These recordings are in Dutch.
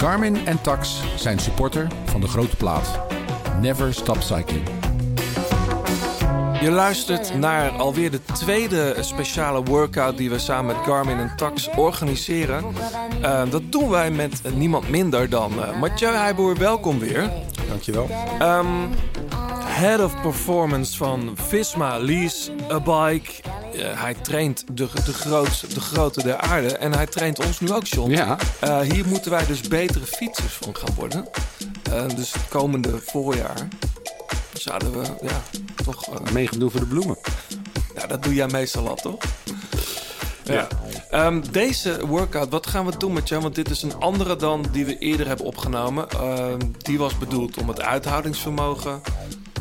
Garmin en Tax zijn supporter van de grote plaat. Never stop cycling. Je luistert naar alweer de tweede speciale workout die we samen met Garmin en Tax organiseren. Uh, dat doen wij met niemand minder dan uh, Mathieu Heijboer. Welkom weer. Dankjewel. Um, head of performance van Visma Lease a Bike. Uh, hij traint de, de, groot, de grote der aarde en hij traint ons nu ook, John. Ja. Uh, hier moeten wij dus betere fietsers van gaan worden. Uh, dus het komende voorjaar zouden we ja, toch... Mee gaan doen voor de bloemen. Ja, dat doe jij meestal al, toch? Ja. ja. Um, deze workout, wat gaan we doen met jou? Want dit is een andere dan die we eerder hebben opgenomen. Uh, die was bedoeld om het uithoudingsvermogen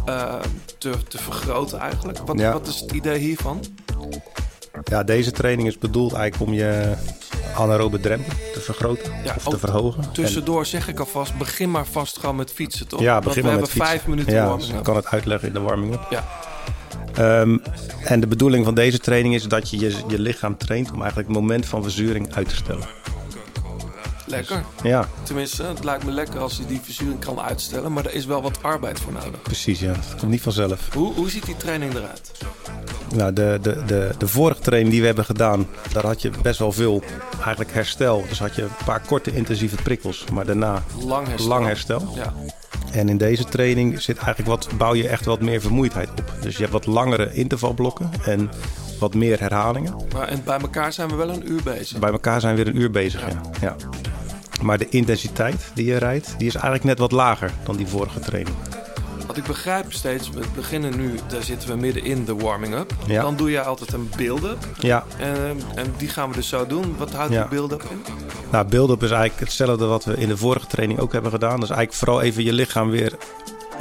uh, te, te, vergroten eigenlijk. Wat, Ja. wat is het idee hiervan? Ja, deze training is bedoeld eigenlijk om je anaerobe drempel te vergroten Ja, of te verhogen. Tussendoor zeg ik alvast, begin maar vast gewoon met fietsen, toch? Ja, begin we maar hebben met fietsen. vijf minuten Ja, warming dus ik kan het uitleggen in de warming-up. Ja. Ehm, en de bedoeling van deze training is dat je, je je lichaam traint om eigenlijk het moment van verzuring uit te stellen. Lekker. Ja, Tenminste, het lijkt me lekker als je die verzuring kan uitstellen, maar er is wel wat arbeid voor nodig. precies. Ja. Het komt niet vanzelf. Hoe, hoe ziet die training eruit? Nou, de, de, de, de vorige training die we hebben gedaan, daar had je best wel veel eigenlijk herstel. Dus had je een paar korte intensieve prikkels, maar daarna Lang herstel. lang herstel. Ja. En in deze training zit eigenlijk wat, bouw je echt wat meer vermoeidheid op. Dus je hebt wat langere intervalblokken en wat meer herhalingen. Maar en bij elkaar zijn we wel een uur bezig. Bij elkaar zijn we weer een uur bezig. Ja. Ja. Maar de intensiteit die je rijdt, die is eigenlijk net wat lager dan die vorige training. Wat ik begrijp steeds, we beginnen nu, daar zitten we midden in de warming-up. Ja. Dan doe je altijd een build-up. Ja, En, en die gaan we dus zo doen. Wat houdt Ja. die build-up in? nou, build-up is eigenlijk hetzelfde wat we in de vorige training ook hebben gedaan. Dus eigenlijk vooral even je lichaam weer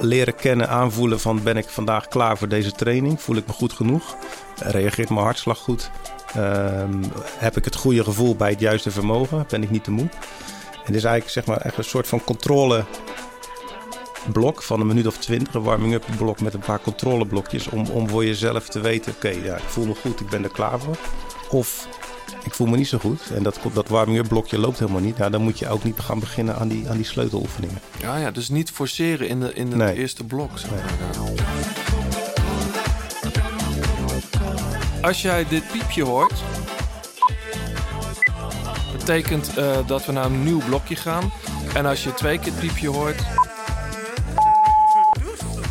leren kennen, aanvoelen van ben ik vandaag klaar voor deze training? Voel ik me goed genoeg? Reageert mijn hartslag goed? Ehm, heb ik het goede gevoel bij het juiste vermogen? Ben ik niet te moe? En dit is eigenlijk zeg maar echt een soort van controle blok van een minuut of twintig, een warming-up blok met een paar controleblokjes om, om voor jezelf te weten, oké, ja, ik voel me goed, ik ben er klaar voor. Of ik voel me niet zo goed en dat, dat warming-up blokje loopt helemaal niet. Ja, dan moet je ook niet gaan beginnen aan die, aan die sleuteloefeningen. Ja, ja, dus niet forceren in, de, in het Nee. eerste blok. zeg maar. Ja. Als jij dit piepje hoort, betekent eh, dat we naar een nieuw blokje gaan. En als je twee keer het piepje hoort,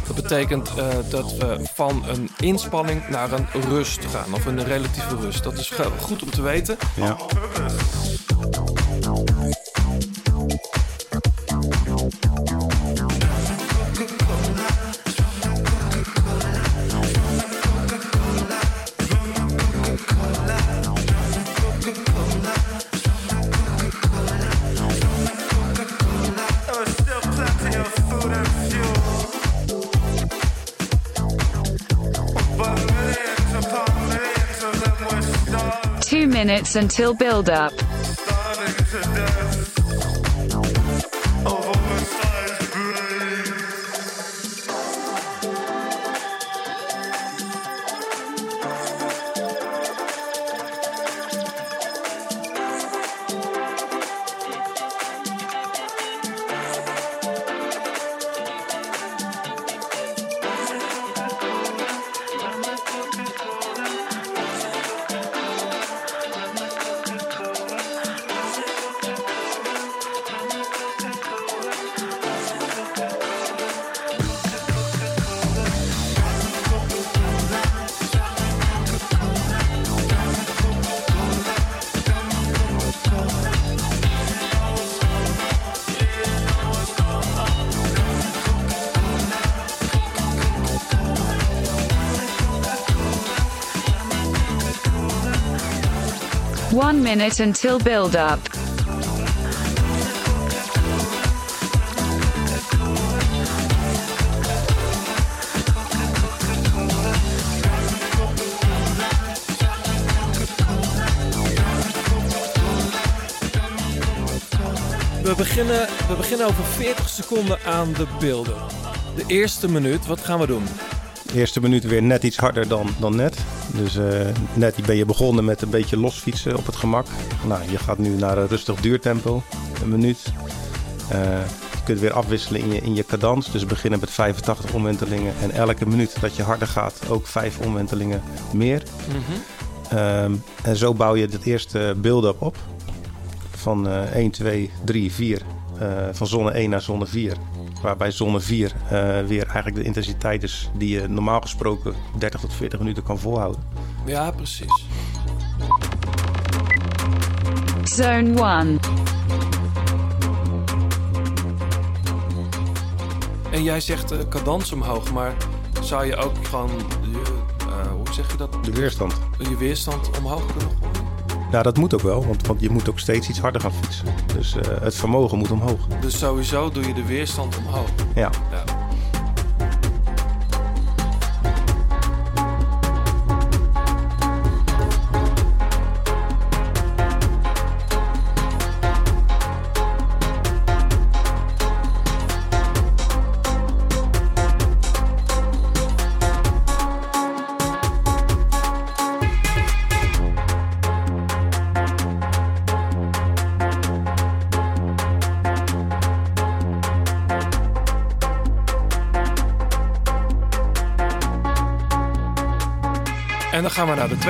dat betekent eh, dat we van een inspanning naar een rust gaan. Of een relatieve rust. Dat is goed om te weten. Ja. Minutes until build one minute until build up. We beginnen, we beginnen over 40 seconden aan de beelden. De eerste minuut, wat gaan we doen? De eerste minuut weer net iets harder dan, dan net. Dus eh, net ben je begonnen met een beetje losfietsen op het gemak. Nou, je gaat nu naar een rustig duurtempo, een minuut. Eh, je kunt weer afwisselen in je, in je cadans. Dus beginnen met 85 omwentelingen. En elke minuut dat je harder gaat, ook 5 omwentelingen meer. Ehm, en zo bouw je het eerste build-up op. Van eh 1, 2, 3, 4. eh, van zone 1 naar zone 4. Waarbij zone 4 eh, weer eigenlijk de intensiteit is die je normaal gesproken 30 tot 40 minuten kan volhouden. Ja, precies. Zone 1. En jij zegt eh cadans omhoog, maar zou je ook gewoon, eh, hoe zeg je dat, De weerstand. je weerstand omhoog kunnen gooien? Nou, dat moet ook wel, want, want je moet ook steeds iets harder gaan fietsen. Dus eh, het vermogen moet omhoog. Dus sowieso doe je de weerstand omhoog. Ja. Ja.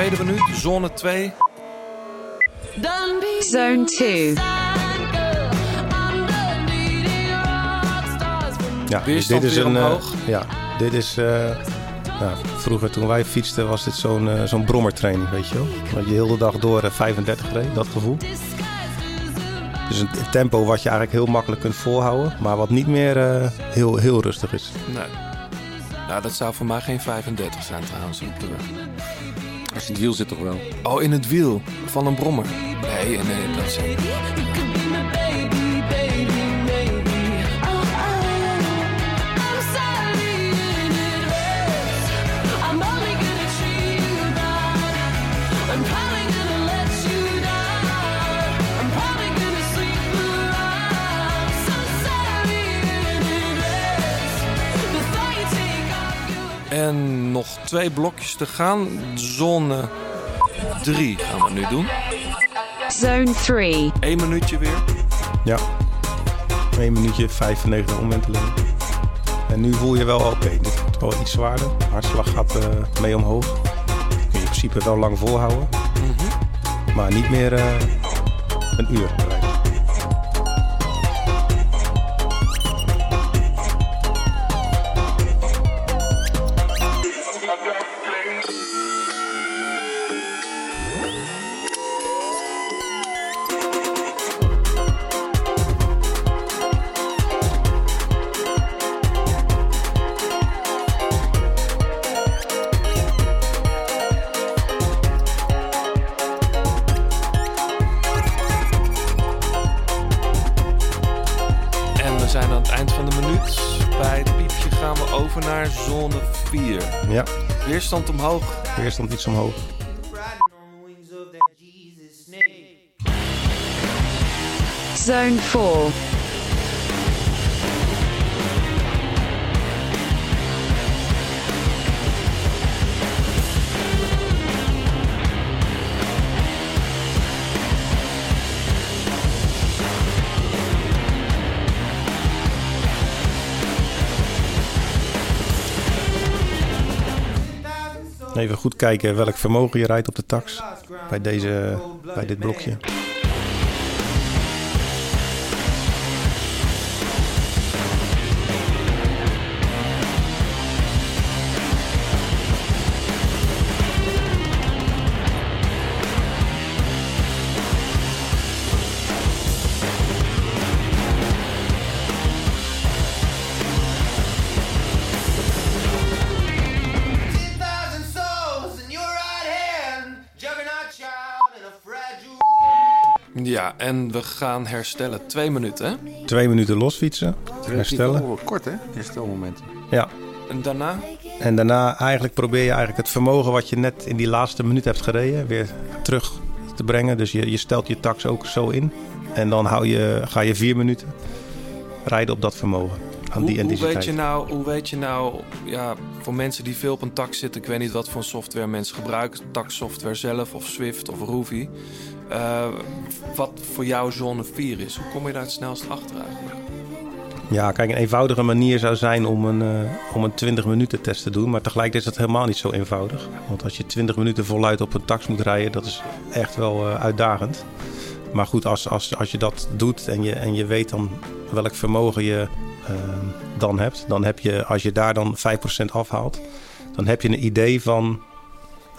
Tweede minuut, zone 2. Zone 2. Ja, Weerstand dit is een. eh, omhoog. ja, dit is. eh, nou, vroeger toen wij fietsten was dit zo'n eh, zo'n brommertraining, weet je wel. Dat je heel de dag door eh, 35 reed, dat gevoel. Dus een tempo wat je eigenlijk heel makkelijk kunt volhouden, maar wat niet meer eh, heel, heel rustig is. Nee. Nou, dat zou voor mij geen 35 zijn trouwens op de weg. In het wiel zit toch wel. Oh, in het wiel van een brommer. Nee, dat is... En nog twee blokjes te gaan. Zone 3 gaan we nu doen. Zone 3. Eén minuutje weer. Ja. 1 minuutje, 95 omwentelingen. En nu voel je wel, oké, dit wordt wel iets zwaarder. Hartslag gaat eh, mee omhoog. Kun je in principe wel lang volhouden. Maar niet meer eh, een uur. Weerstand omhoog. weerstand iets omhoog. Zone 4. Even goed kijken welk vermogen je rijdt op de tax. Bij, deze, bij dit blokje. Ja, en we gaan herstellen. Twee minuten? Twee minuten losfietsen. Herstellen. Oh, kort hè, herstelmoment. Ja. En daarna? En daarna eigenlijk probeer je eigenlijk het vermogen wat je net in die laatste minuut hebt gereden weer terug te brengen. Dus je, je stelt je tax ook zo in. En dan hou je, ga je vier minuten rijden op dat vermogen. Aan Hoe, die hoe weet je nou, hoe weet je nou ja, voor mensen die veel op een tak zitten, ik weet niet wat voor software mensen gebruiken, taksoftware zelf of Swift of Ruby, eh, wat voor jou zone 4 is. Hoe kom je daar het snelst achter eigenlijk? Ja, kijk, een eenvoudige manier zou zijn om een, eh, om een 20 minuten test te doen. Maar tegelijkertijd is dat helemaal niet zo eenvoudig. Want als je 20 minuten voluit op een tax moet rijden, dat is echt wel eh, uitdagend. Maar goed, als, als, als je dat doet en je, en je weet dan welk vermogen je dan hebt, dan heb je, als je daar dan 5% afhaalt, dan heb je een idee van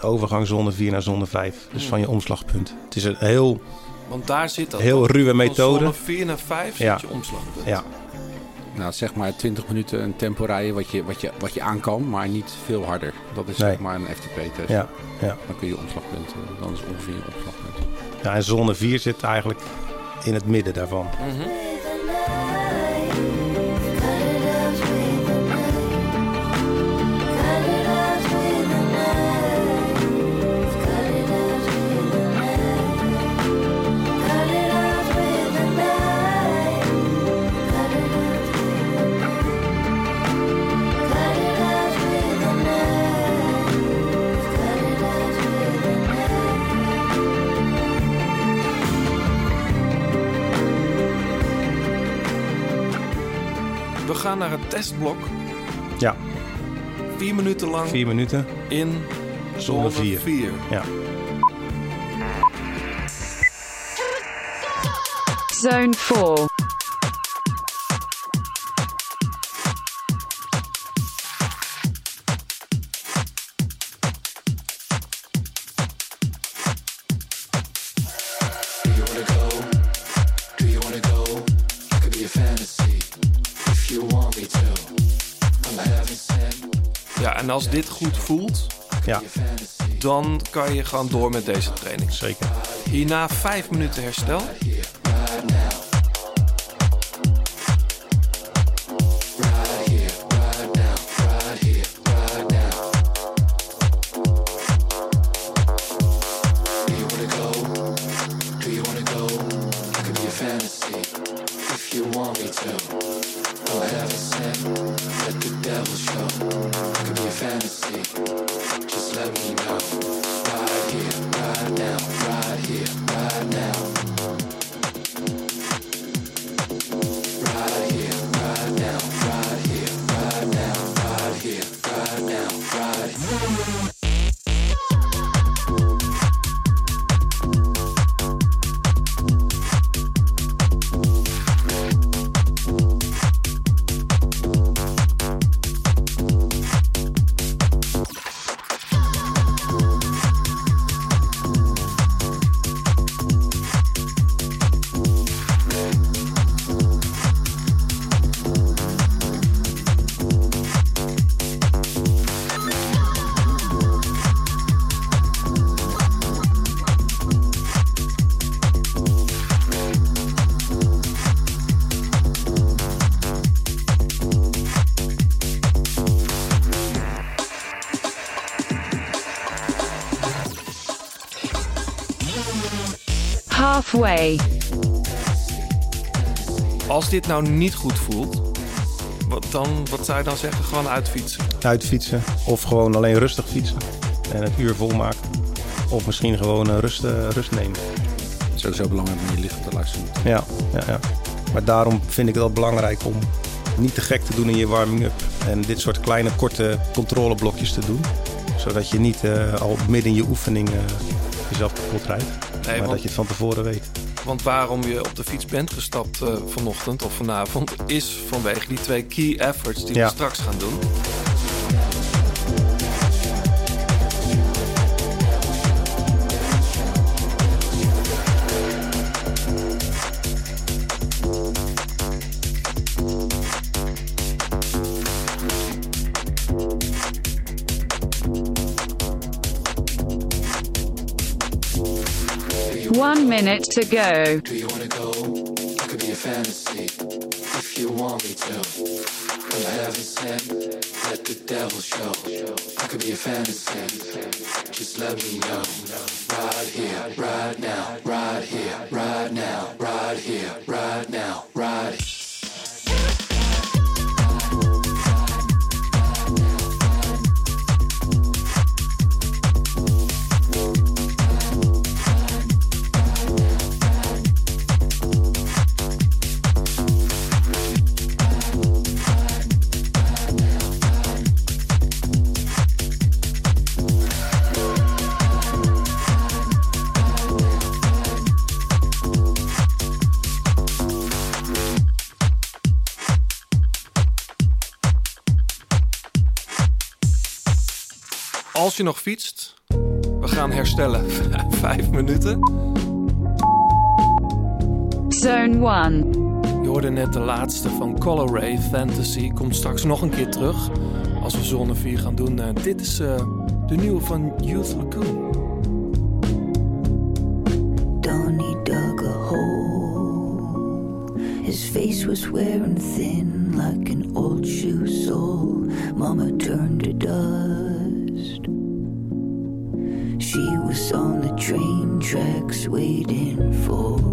overgang zone 4 naar zone 5. Dus van je omslagpunt. Het is een heel, Want daar zit dat. heel Van- ruwe Van methode. zone 4 naar 5 Ja. zit je omslagpunt. Ja, Nou, zeg maar 20 minuten een tempo rijden wat je, wat je, wat je aan kan, maar niet veel harder. Dat is Nee. zeg maar een FTP-test. ja, ja. Dan kun je omslagpunt, eh, dan is ongeveer je omslagpunt. ja, en zone 4 zit eigenlijk in het midden daarvan. Mhm. We gaan naar het testblok. Ja, Vier minuten lang vier minuten. in Zone zone 4. 4. Ja. Zone 4. Als dit goed voelt, Ja, dan kan je gewoon door met deze training. zeker. Hierna vijf minuten herstel. Als dit nou niet goed voelt, wat, dan, wat zou je dan zeggen? Gewoon uitfietsen. Uitfietsen of gewoon alleen rustig fietsen en het uur volmaken. Of misschien gewoon eh, rust, eh, rust nemen. Sowieso belangrijk om je lichaam te luisteren. Ja, ja, ja. Maar daarom vind ik het wel belangrijk om niet te gek te doen in je warming-up. En dit soort kleine, korte controleblokjes te doen. Zodat je niet eh, al midden in je oefening eh, jezelf kapot rijdt. Nee, maar want, dat je het van tevoren weet. want waarom je op de fiets bent gestapt eh, vanochtend of vanavond, is vanwege die twee key efforts die Ja. we straks gaan doen. Minute to go. Do you wanna go? I could be a fantasy if you want me to. From heaven sent, let the devil show. I could be a fantasy. Just let me know. Right here, right now, right here, right now, right here, right now, right here. Je nog fietst, we gaan herstellen. Vijf minuten. Zone 1. Je hoorde net de laatste van Color Ray Fantasy. Komt straks nog een keer terug als we Zone 4 gaan doen. Eh, dit is eh, de nieuwe van Youth Lagoon. Donnie dug a hole. His face was wearing thin like an old shoe sole. Mama turned to dust. Was on the train tracks waiting for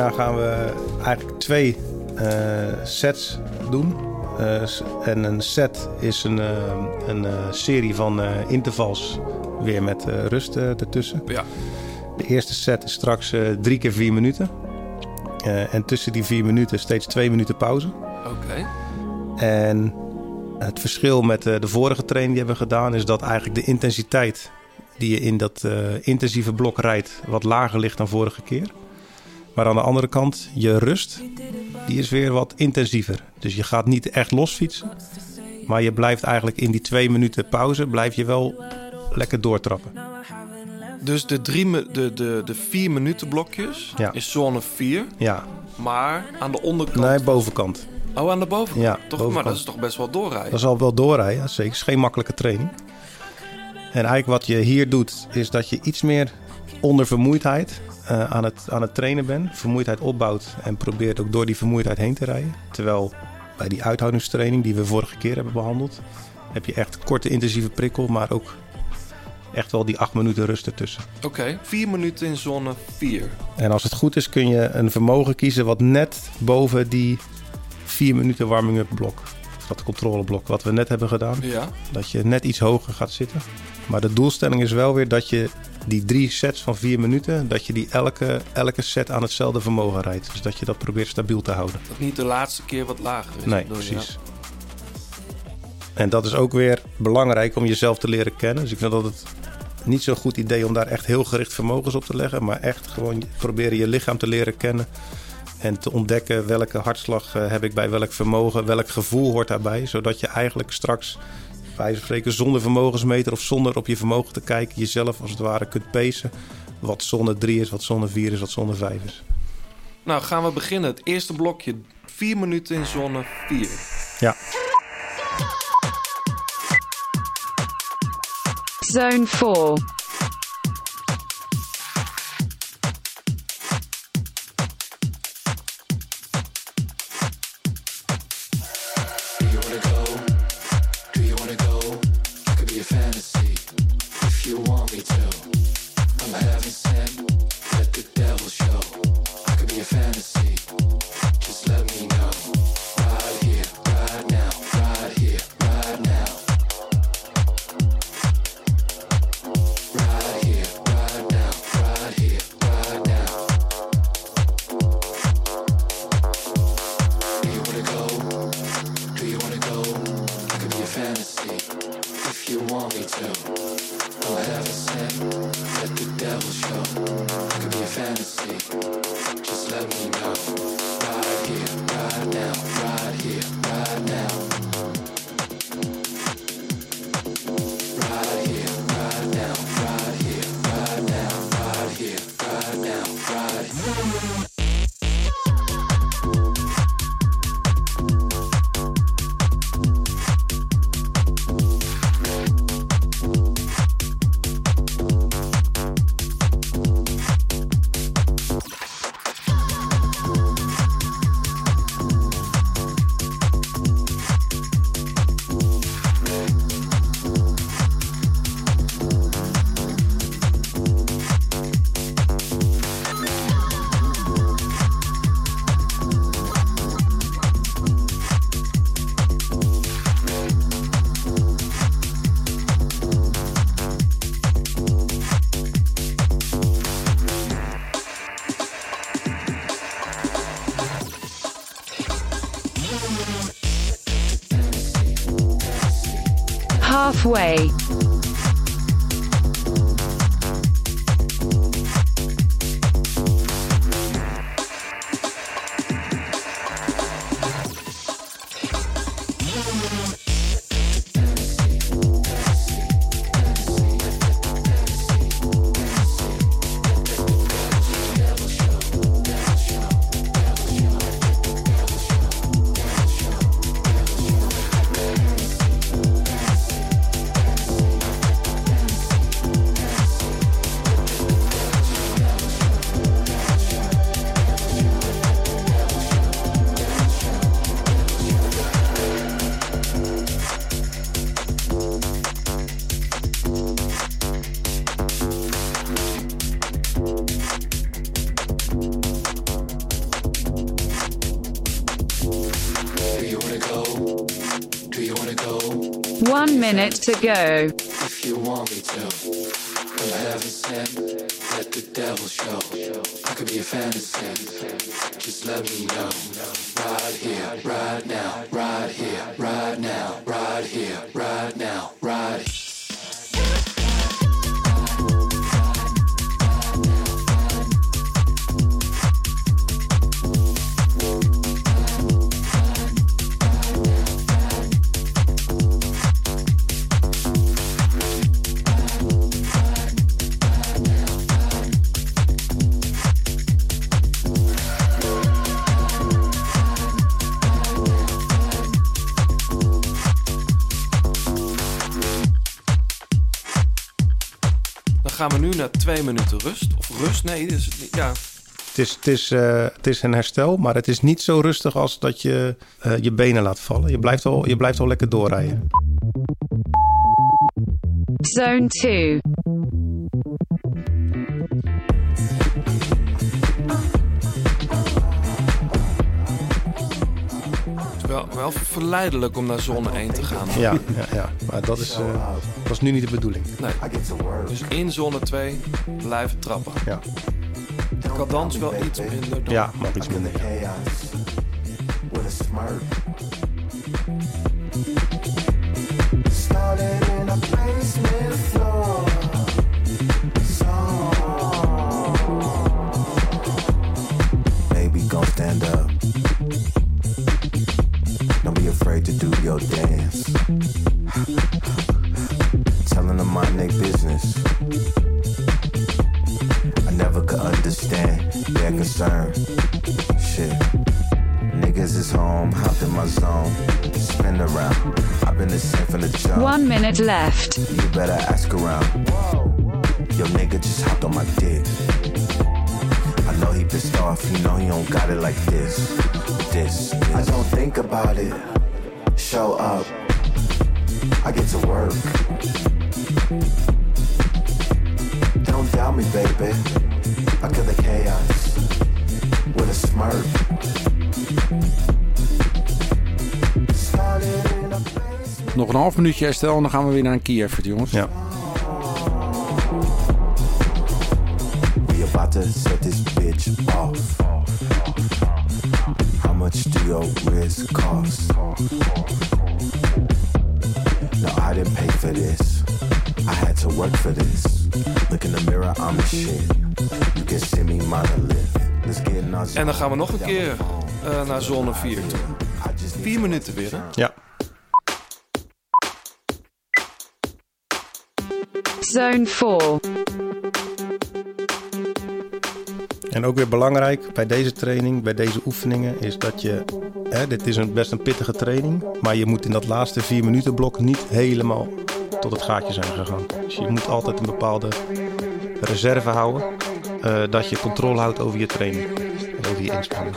Hierna gaan we eigenlijk twee eh, sets doen. Eh, en een set is een, eh, een serie van intervals weer met rust ertussen. Ja. De eerste set is straks drie keer vier minuten. En tussen die vier minuten steeds twee minuten pauze. Oké. En het verschil met de vorige training die we hebben gedaan is dat eigenlijk de intensiteit die je in dat intensieve blok rijdt wat lager ligt dan vorige keer. Maar aan de andere kant, je rust, die is weer wat intensiever. Dus je gaat niet echt los fietsen. Maar je blijft eigenlijk in die twee minuten pauze, blijf je wel lekker doortrappen. Dus de, drie, de, de, de vier minuten blokjes Ja. is zone 4. Ja, Maar aan de onderkant. nee, bovenkant. Oh, aan de bovenkant. Ja, toch, Maar dat is toch best wel doorrijden. Dat is al wel doorrijden, zeker. is geen makkelijke training. En eigenlijk wat je hier doet, is dat je iets meer onder vermoeidheid eh, aan, het, aan het trainen bent. Vermoeidheid opbouwt en probeert ook door die vermoeidheid heen te rijden. Terwijl bij die uithoudingstraining die we vorige keer hebben behandeld, heb je echt korte intensieve prikkel, maar ook echt wel die acht minuten rust ertussen. Oké, vier minuten in zone 4. En als het goed is, kun je een vermogen kiezen wat net boven die vier minuten warming-up blok, dat controleblok wat we net hebben gedaan. Ja. Dat je net iets hoger gaat zitten. Maar de doelstelling is wel weer dat je die drie sets van vier minuten, dat je die elke, elke set aan hetzelfde vermogen rijdt. Dus dat je dat probeert stabiel te houden. Dat niet de laatste keer wat lager is. Nee, precies. En dat is ook weer belangrijk om jezelf te leren kennen. Dus ik vind dat het niet zo'n goed idee om daar echt heel gericht vermogens op te leggen. Maar echt gewoon proberen je lichaam te leren kennen. En te ontdekken welke hartslag eh, heb ik bij welk vermogen, welk gevoel hoort daarbij. Zodat je eigenlijk straks, wijze van spreken, zonder vermogensmeter of zonder op je vermogen te kijken, jezelf als het ware kunt pacen. Wat zone 3 is, wat zone 4 is, wat zone 5 is. Nou, gaan we beginnen. Het eerste blokje. Vier minuten in zone 4. Ja. Zone 4. Halfway. One to go. If you want me to. I'm heaven sent, let the devil show. I could be a fantasy, just let me know. Minuten rust. Of rust, nee, niet. Ja, Het is, het, is, eh, het is een herstel, maar het is niet zo rustig als dat je eh, je benen laat vallen. Je blijft wel, je blijft wel lekker doorrijden. Zone 2. Wel, wel verleidelijk om naar zone 1 te gaan. Ja, ja, ja. maar dat is, eh, dat is nu niet de bedoeling. Nee. Dus in zone 2 blijven trappen. Ja, Cadans wel iets minder dan... ja mag iets minder. ja. Dance. Telling them mind their business. I never could understand their concern. shit. Niggas is home, hopped in my zone. Spin around. I've been the same from the jump. One minute left. You better ask around. Yo, nigga just hopped on my dick. I know he pissed off, you know he don't got it like this. This. I don't think about it. Show up. I get to work. Don't doubt me, baby. I kill the chaos with a smirk. Nog een half minuutje herstel en dan gaan we weer naar een key effort, jongens. Ja. We about to set this bitch off. Much do your wrist cost? No, I didn't pay for this. I had to work for this. Look in the mirror, I'm the shit. You can see me monolith. Let's get in our En dan gaan we nog een keer eh, naar zone 4 toe. Vier minuten weer, hè? Ja. Zone 4. En ook weer belangrijk bij deze training, bij deze oefeningen, is dat je. Hè, dit is een, best een pittige training, maar je moet in dat laatste vier minuten blok niet helemaal tot het gaatje zijn gegaan. Dus je moet altijd een bepaalde reserve houden, eh, dat je controle houdt over je training en over je inspanning.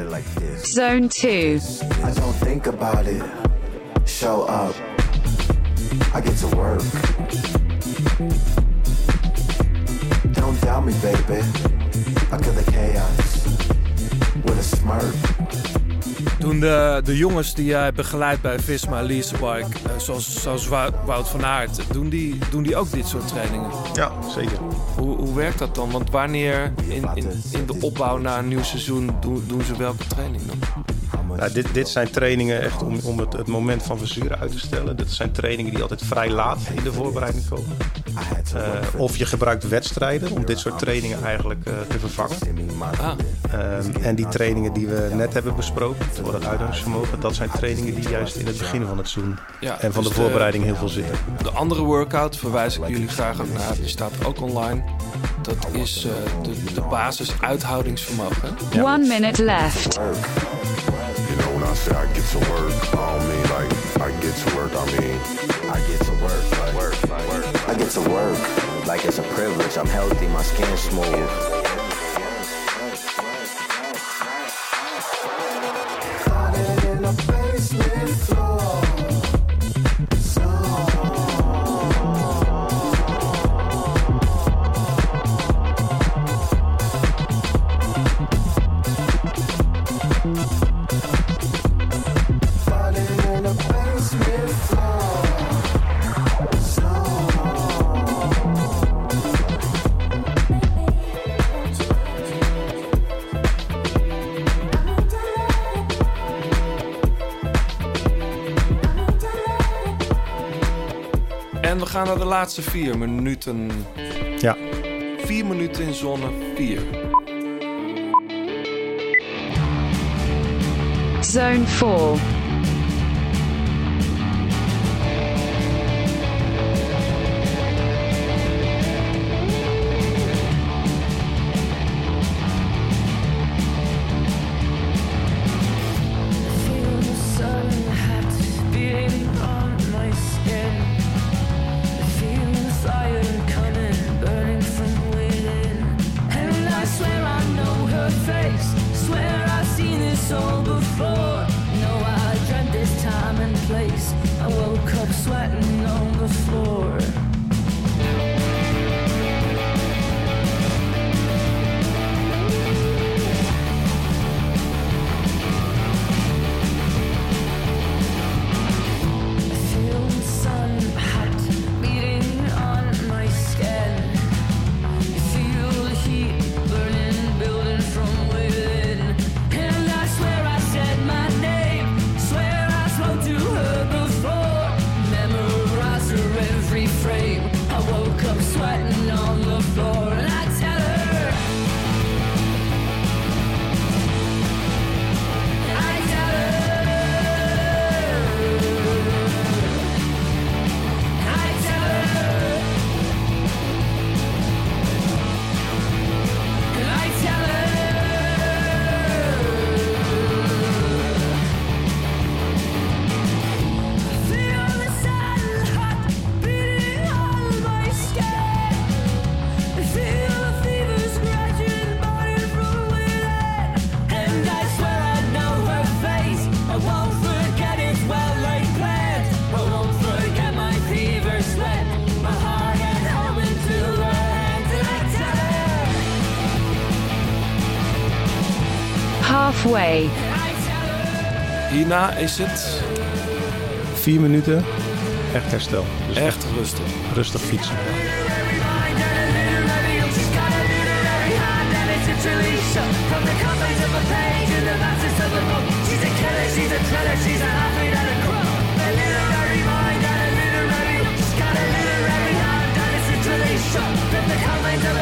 it like this. Zone 2. I don't think about it. Show up. I get to work. Don't doubt me, baby. I kill the chaos with a smirk. Doen de, de jongens die jij begeleidt bij Visma Leasebike, eh zoals, zoals Wout Wout van Aert, doen die, doen die ook dit soort trainingen? Ja, zeker. Hoe, hoe werkt dat dan? Want wanneer in, in, in de opbouw naar een nieuw seizoen doen, doen ze welke training dan? Nou, dit, dit zijn trainingen echt om, om het, het moment van verzuren uit te stellen. Dit zijn trainingen die altijd vrij laat in de voorbereiding komen. Eh, of je gebruikt wedstrijden om dit soort trainingen eigenlijk eh, te vervangen. Ah, Ehm, en die trainingen die we net hebben besproken voor het uithoudingsvermogen, dat zijn trainingen die juist in het begin van het seizoen ja, en van dus de voorbereiding heel veel zitten. De andere workout verwijs ik jullie graag ook naar. Die staat ook online. Dat is eh, de, de basis uithoudingsvermogen. One minute left. You know, when I say I get to work, I don't mean like I get to work, I mean I get to work, like, work, work. I get to work like it's a privilege. I'm healthy, my skin smooth. Gaan naar de laatste vier minuten. Ja. Vier minuten in zone 4. Zone 4. Hierna is het Vier minuten, echt herstel. Dus echt rustig. rustig fietsen. And a look. She's a and it's literally shut from the confines of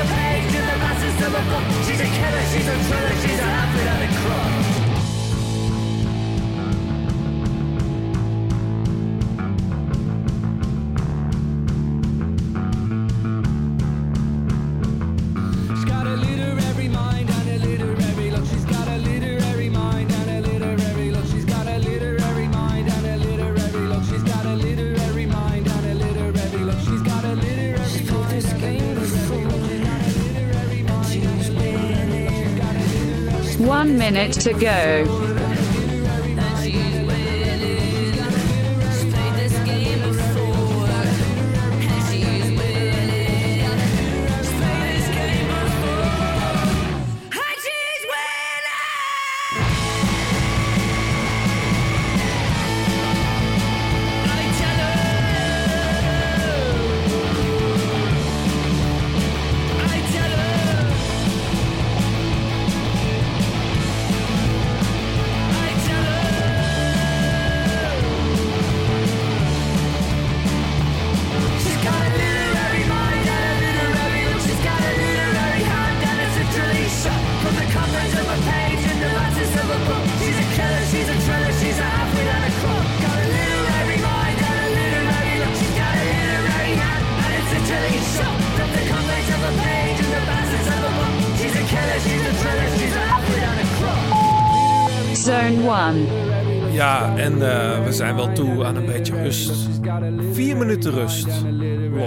minute to go. Blok.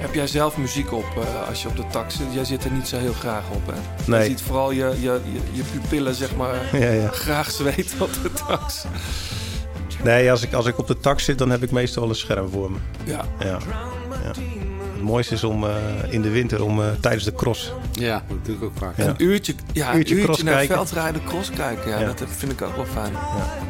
Heb jij zelf muziek op eh, als je op de tax zit? Jij zit er niet zo heel graag op, hè? Nee. Je ziet vooral je, je, je, je pupillen, zeg maar, Ja, ja. graag zweten op de tax. Nee, als ik, als ik op de tak zit, dan heb ik meestal wel een scherm voor me. Ja. Ja. Ja. Het mooiste is om eh, in de winter om eh, tijdens de cross. Ja, dat doe ik ook vaak. Ja. Een uurtje, ja, Uurtje een uurtje cross naar kijken. veldrijden, cross kijken. Ja, Ja. dat vind ik ook wel fijn. Sunsets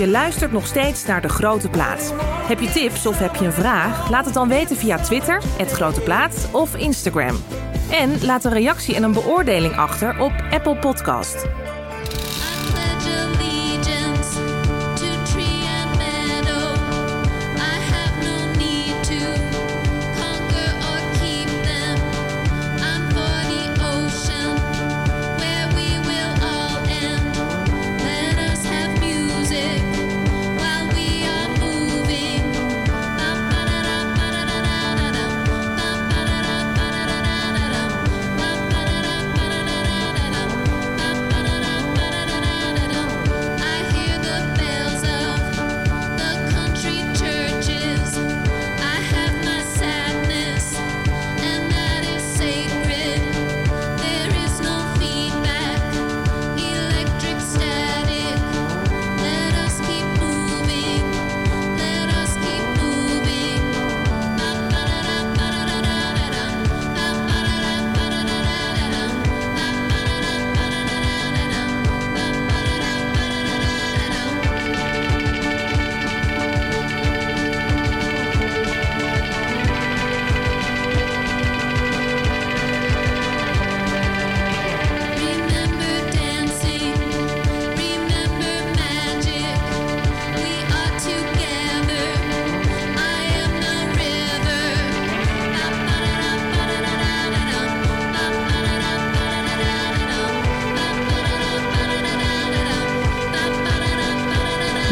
Je luistert nog steeds naar De Grote Plaat. Heb je tips of heb je een vraag? Laat het dan weten via Twitter, het Grote Plaat of Instagram. En laat een reactie en een beoordeling achter op Apple Podcast.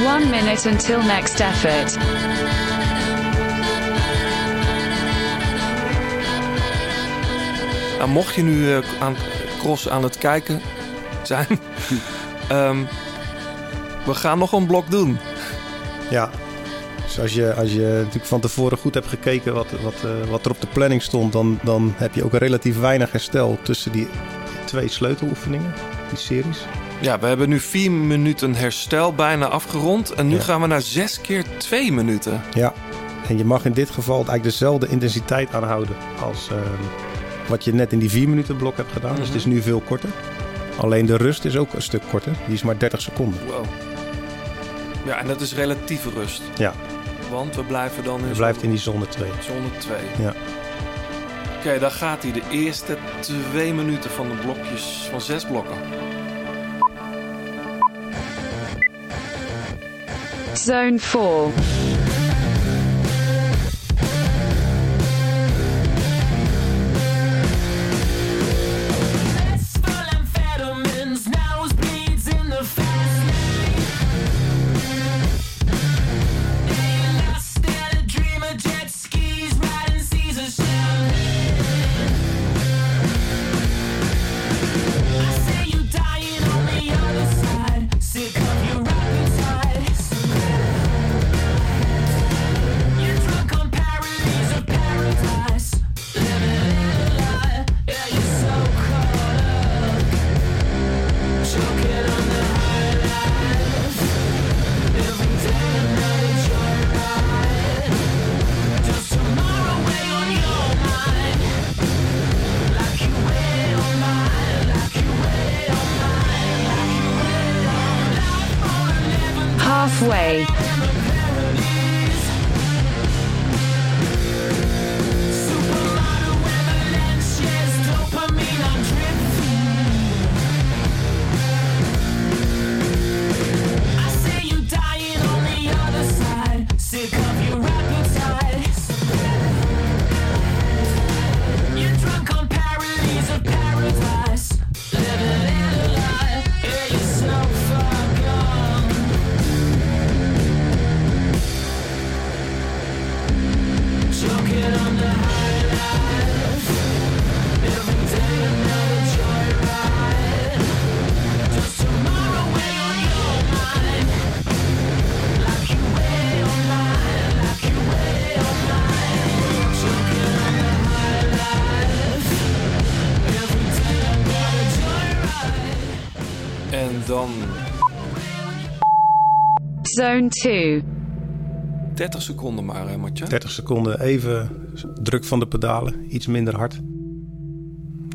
One minute until next effort. Nou, mocht je nu eh, aan cross aan het kijken zijn, ehm, we gaan nog een blok doen. Ja. Dus als je, als je natuurlijk van tevoren goed hebt gekeken wat, wat, eh, wat er op de planning stond, dan, dan heb je ook relatief weinig herstel tussen die twee sleuteloefeningen, die series. Ja, we hebben nu vier minuten herstel bijna afgerond. En nu Ja. gaan we naar zes keer twee minuten. Ja. En je mag in dit geval eigenlijk dezelfde intensiteit aanhouden als eh, wat je net in die vier minuten blok hebt gedaan. Dus het is nu veel korter. Alleen de rust is ook een stuk korter. Die is maar 30 seconden. Wow. Ja, en dat is relatieve rust. Ja, Want we blijven dan in je blijft in die zone 2. zone 2. Ja. Oké, dan gaat hij de eerste twee minuten van de blokjes van zes blokken. Zone 4. Zone 2. 30 seconden maar, hè, Matje? 30 seconden even druk van de pedalen, iets minder hard.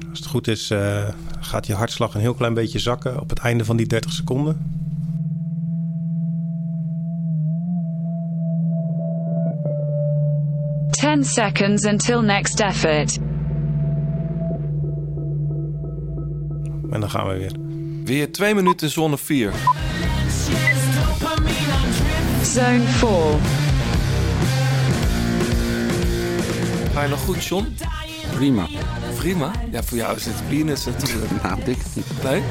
Als het goed is, eh, gaat je hartslag een heel klein beetje zakken op het einde van die 30 seconden. Ten seconds until next effort. En dan gaan we weer. Weer 2 minuten zone 4. Zone 4. Ga je nog goed, John? Prima. Prima? Ja, voor jou is het peanuts natuurlijk. Nou, dik niet. Nee?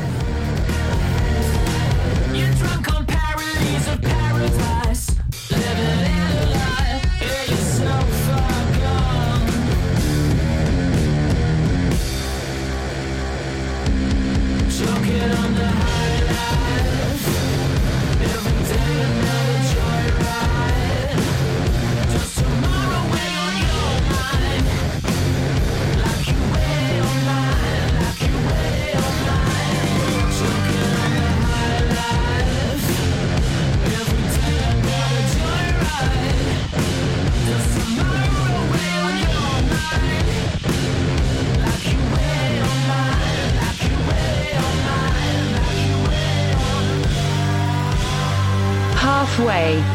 Halfway.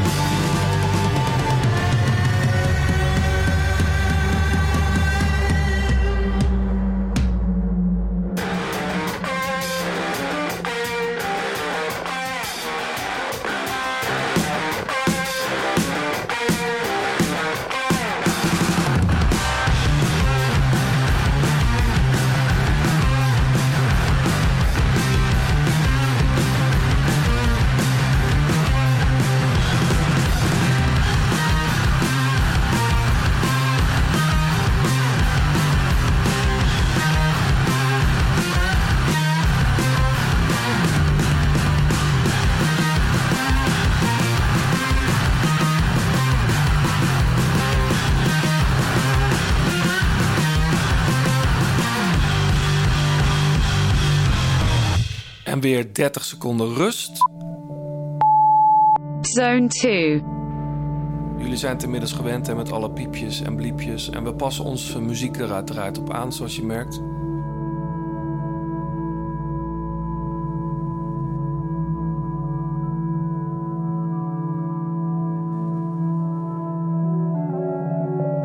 30 seconden rust. Zone 2. Jullie zijn het inmiddels gewend hè, met alle piepjes en bliepjes. En we passen onze muziek er uiteraard op aan, zoals je merkt.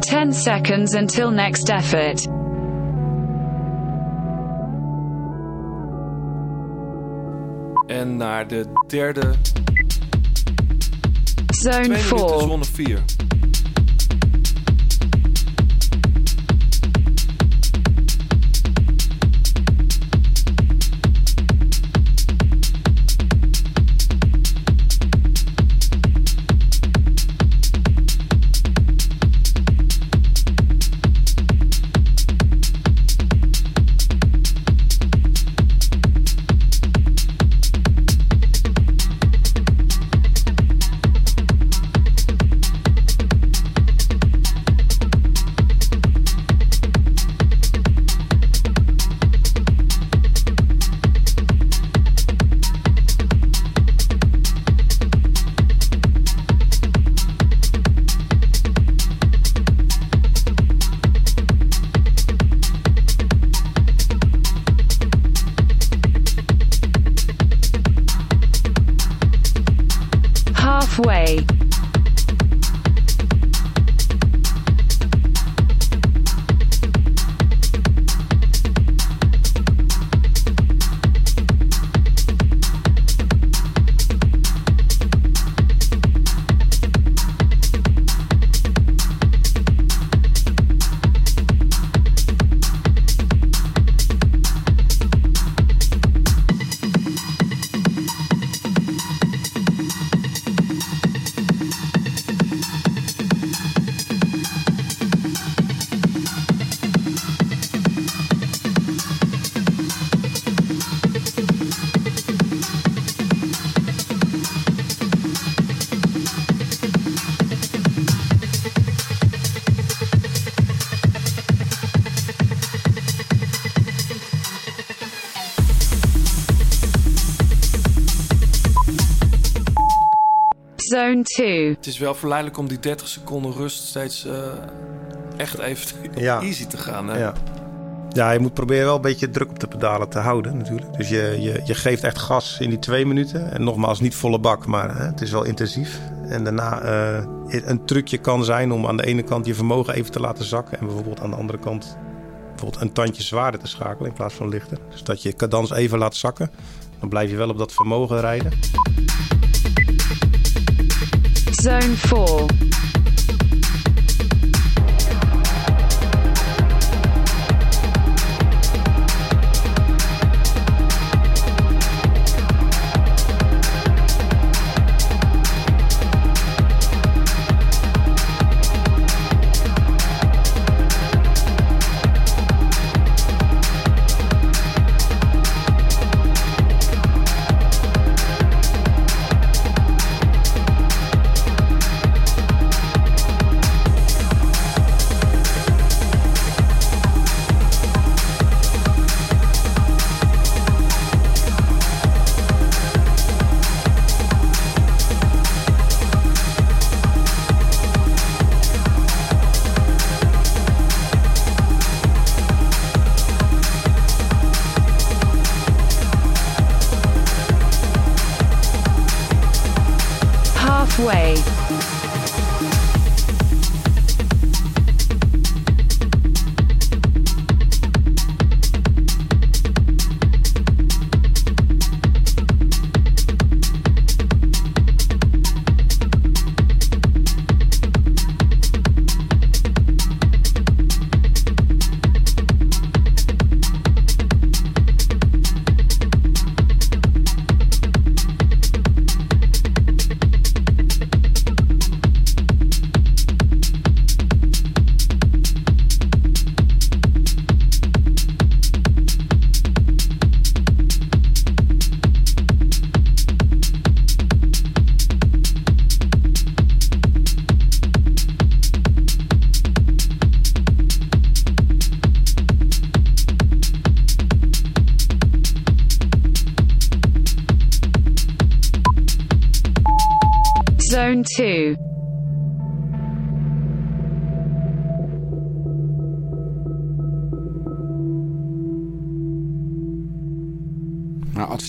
Ten seconds until next effort. En naar de derde Zone Twee minuten 4. zone 4. 2. Het is wel verleidelijk om die 30 seconden rust steeds eh, echt even Ja. easy te gaan. Hè? Ja. ja, je moet proberen wel een beetje druk op de pedalen te houden natuurlijk. Dus je, je, je geeft echt gas in die twee minuten. En nogmaals, niet volle bak, maar hè, het is wel intensief. En daarna eh, een trucje kan zijn om aan de ene kant je vermogen even te laten zakken. En bijvoorbeeld aan de andere kant bijvoorbeeld een tandje zwaarder te schakelen in plaats van lichter. Dus dat je cadans even laat zakken. Dan blijf je wel op dat vermogen rijden. Zone 4.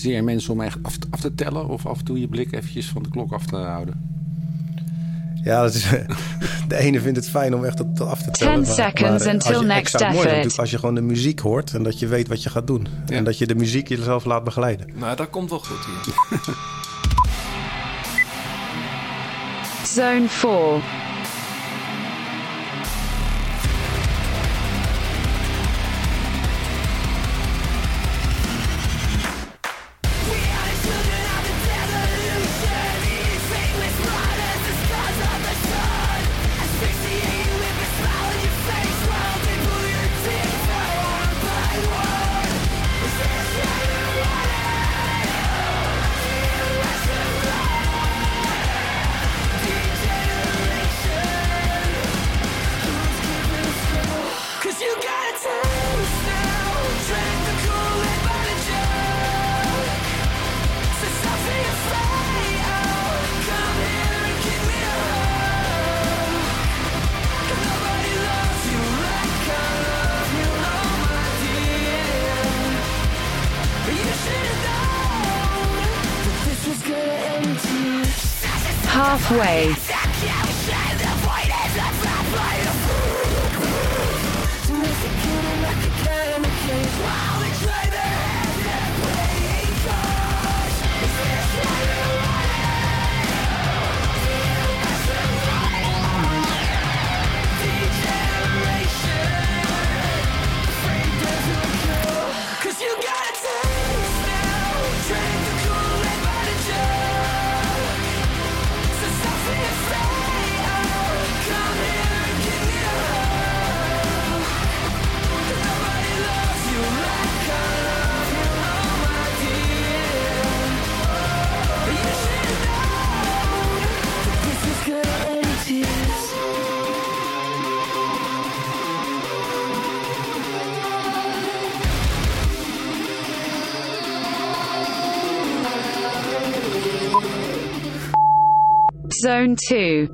Adviseer je mensen om echt af, af te tellen of af en toe je blik eventjes van de klok af te houden? Ja, dat is, de ene vindt het fijn om echt tot af te tellen. 10 seconds je- until ik next effort. natuurlijk als je gewoon de muziek hoort en dat je weet wat je gaat doen. Ja. En dat je de muziek jezelf laat begeleiden. Nou, dat komt wel goed hier. Zone 4. Zone 2.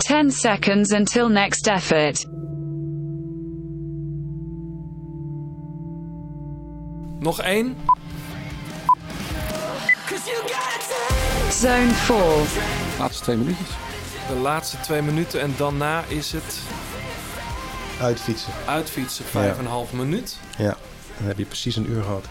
Ten seconds until next effort. Nog één. Zone 4. Laatste twee minuutjes. De laatste twee minuten en daarna is het Uitfietsen. uitfietsen, vijf en een half minuut. Ja, dan heb je precies een uur gehad.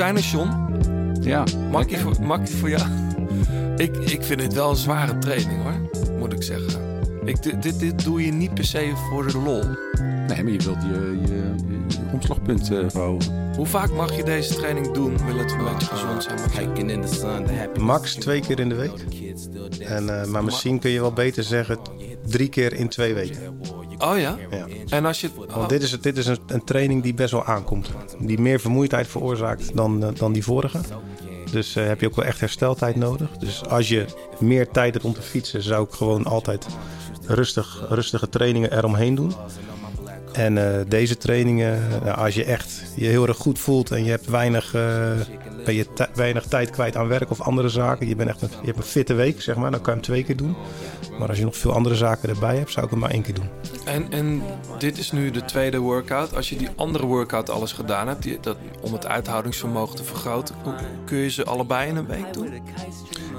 En we zijn er, John. Ja. Makkie voor, voor jou. Ik, ik vind het wel een zware training, hoor. Moet ik zeggen. Ik, dit, dit, dit doe je niet per se voor de lol. Nee, maar je wilt je, je, je, je omslagpunt eh verhogen. Hoe vaak mag je deze training doen? Wil het een beetje gezond zijn? Max twee keer in de week. En, eh, maar misschien kun je wel beter zeggen drie keer in twee weken. Oh ja? Ja. En als je... Want dit is, dit is een, een training die best wel aankomt. Die meer vermoeidheid veroorzaakt dan, eh, dan die vorige. Dus eh, heb je ook wel echt hersteltijd nodig. Dus als je meer tijd hebt om te fietsen, zou ik gewoon altijd rustig, rustige trainingen eromheen doen. En eh, deze trainingen, als je echt je heel erg goed voelt en je hebt weinig, ben je weinig tijd kwijt aan werk of andere zaken. Je, bent echt een, je hebt een fitte week, zeg maar, dan kan je hem twee keer doen. Maar als je nog veel andere zaken erbij hebt, zou ik hem maar één keer doen. En, en dit is nu de tweede workout. Als je die andere workout alles gedaan hebt, die, dat, om het uithoudingsvermogen te vergroten, kun je ze allebei in een week doen?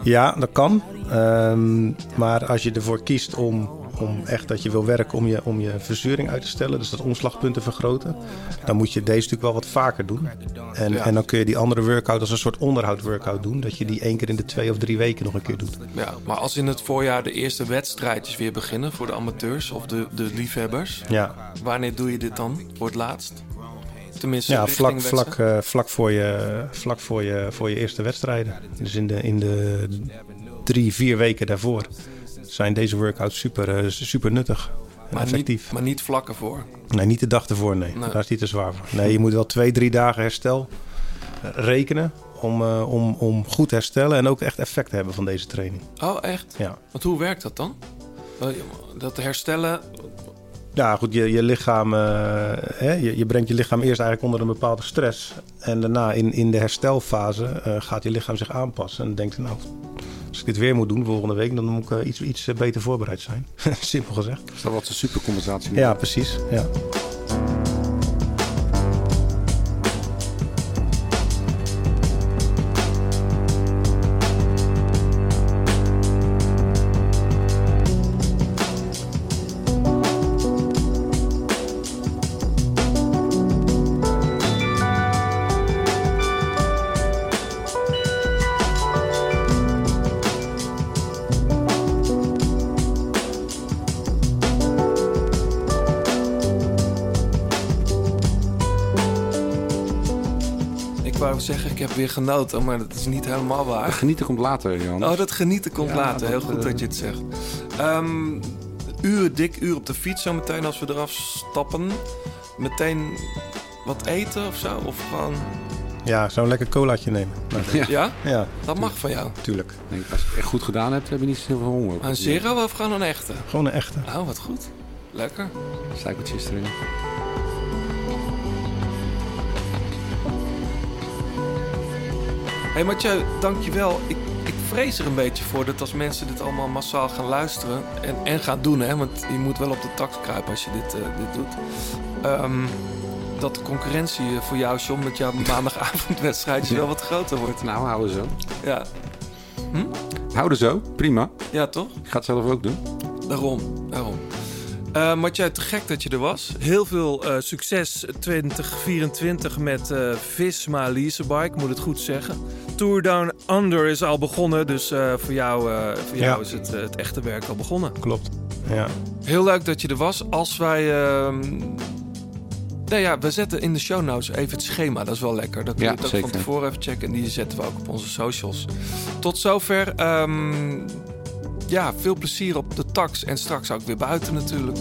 Ja, dat kan. Ehm, maar als je ervoor kiest om, om echt dat je wil werken om je, om je verzuring uit te stellen, dus dat omslagpunt te vergroten, dan moet je deze natuurlijk wel wat vaker doen. En, Ja. en dan kun je die andere workout als een soort onderhoud-workout doen, dat je die één keer in de twee of drie weken nog een keer doet. Ja, maar als in het voorjaar de eerste wedstrijdjes weer beginnen voor de amateurs of de, de liefhebbers, Ja, wanneer doe je dit dan voor het laatst? Tenminste, ja vlak, vlak, eh, vlak, voor, je, vlak voor, je, voor je eerste wedstrijden. Dus in de, in de drie, vier weken daarvoor zijn deze workouts super, eh, super nuttig maar, effectief. niet, maar niet vlak ervoor. Nee, niet de dag ervoor, nee. Nee. Daar is niet te zwaar voor. Nee, je moet wel twee, drie dagen herstel eh, rekenen om, eh, om, om goed te herstellen en ook echt effect te hebben van deze training. Oh, echt? Ja. Want hoe werkt dat dan? Dat herstellen, Ja, goed, je, je lichaam, hè, je, je brengt je lichaam eerst eigenlijk onder een bepaalde stress. En daarna in, in de herstelfase gaat je lichaam zich aanpassen. En denkt, nou, als ik dit weer moet doen volgende week, dan moet ik eh, iets, iets eh, beter voorbereid zijn. Simpel gezegd. Is dat wat een supercompensatie? Ja, precies. Ja. Heb weer genoten, maar dat is niet helemaal waar. Genieten komt later, Jan. Oh, dat genieten komt Ja, later. Heel dat, goed eh, dat je het zegt. Ehm uur, dik uur op de fiets zo meteen als we eraf stappen. Meteen wat eten of zo? Of gewoon... ja, zou een lekker colaatje nemen. Ja. Ja? Ja, Dat mag van jou. tuurlijk. Nee, als je het echt goed gedaan hebt, heb je niet zoveel honger. Een zero of gewoon een echte? Gewoon een echte. Oh, wat goed. Lekker. Suikertjes erin. Hey Mathieu, dankjewel. Ik, ik vrees er een beetje voor dat als mensen dit allemaal massaal gaan luisteren en, en gaan doen, hè, want je moet wel op de tak kruipen als je dit, eh, dit doet. Ehm, dat de concurrentie eh, voor jou, John, met jouw maandagavondwedstrijdje wel wat groter wordt. Nou, houden zo. Ja, Houden zo, prima. ja toch? Ik ga het zelf ook doen. Daarom, daarom. Eh Mathieu, te gek dat je er was. Heel veel eh, succes 2024 met eh Visma Leasebike, moet het goed zeggen. Tour Down Under is al begonnen, dus eh, voor jou, eh, voor jou Ja. is het, eh, het echte werk al begonnen. Klopt. Ja. Heel leuk dat je er was. Als wij... ehm, nou ja, we zetten in de show notes even het schema. Dat is wel lekker. Dat kun je Ja, ook zeker. van tevoren even checken. En die zetten we ook op onze socials. Tot zover. ehm, ja, veel plezier op de tax. En straks ook weer buiten natuurlijk.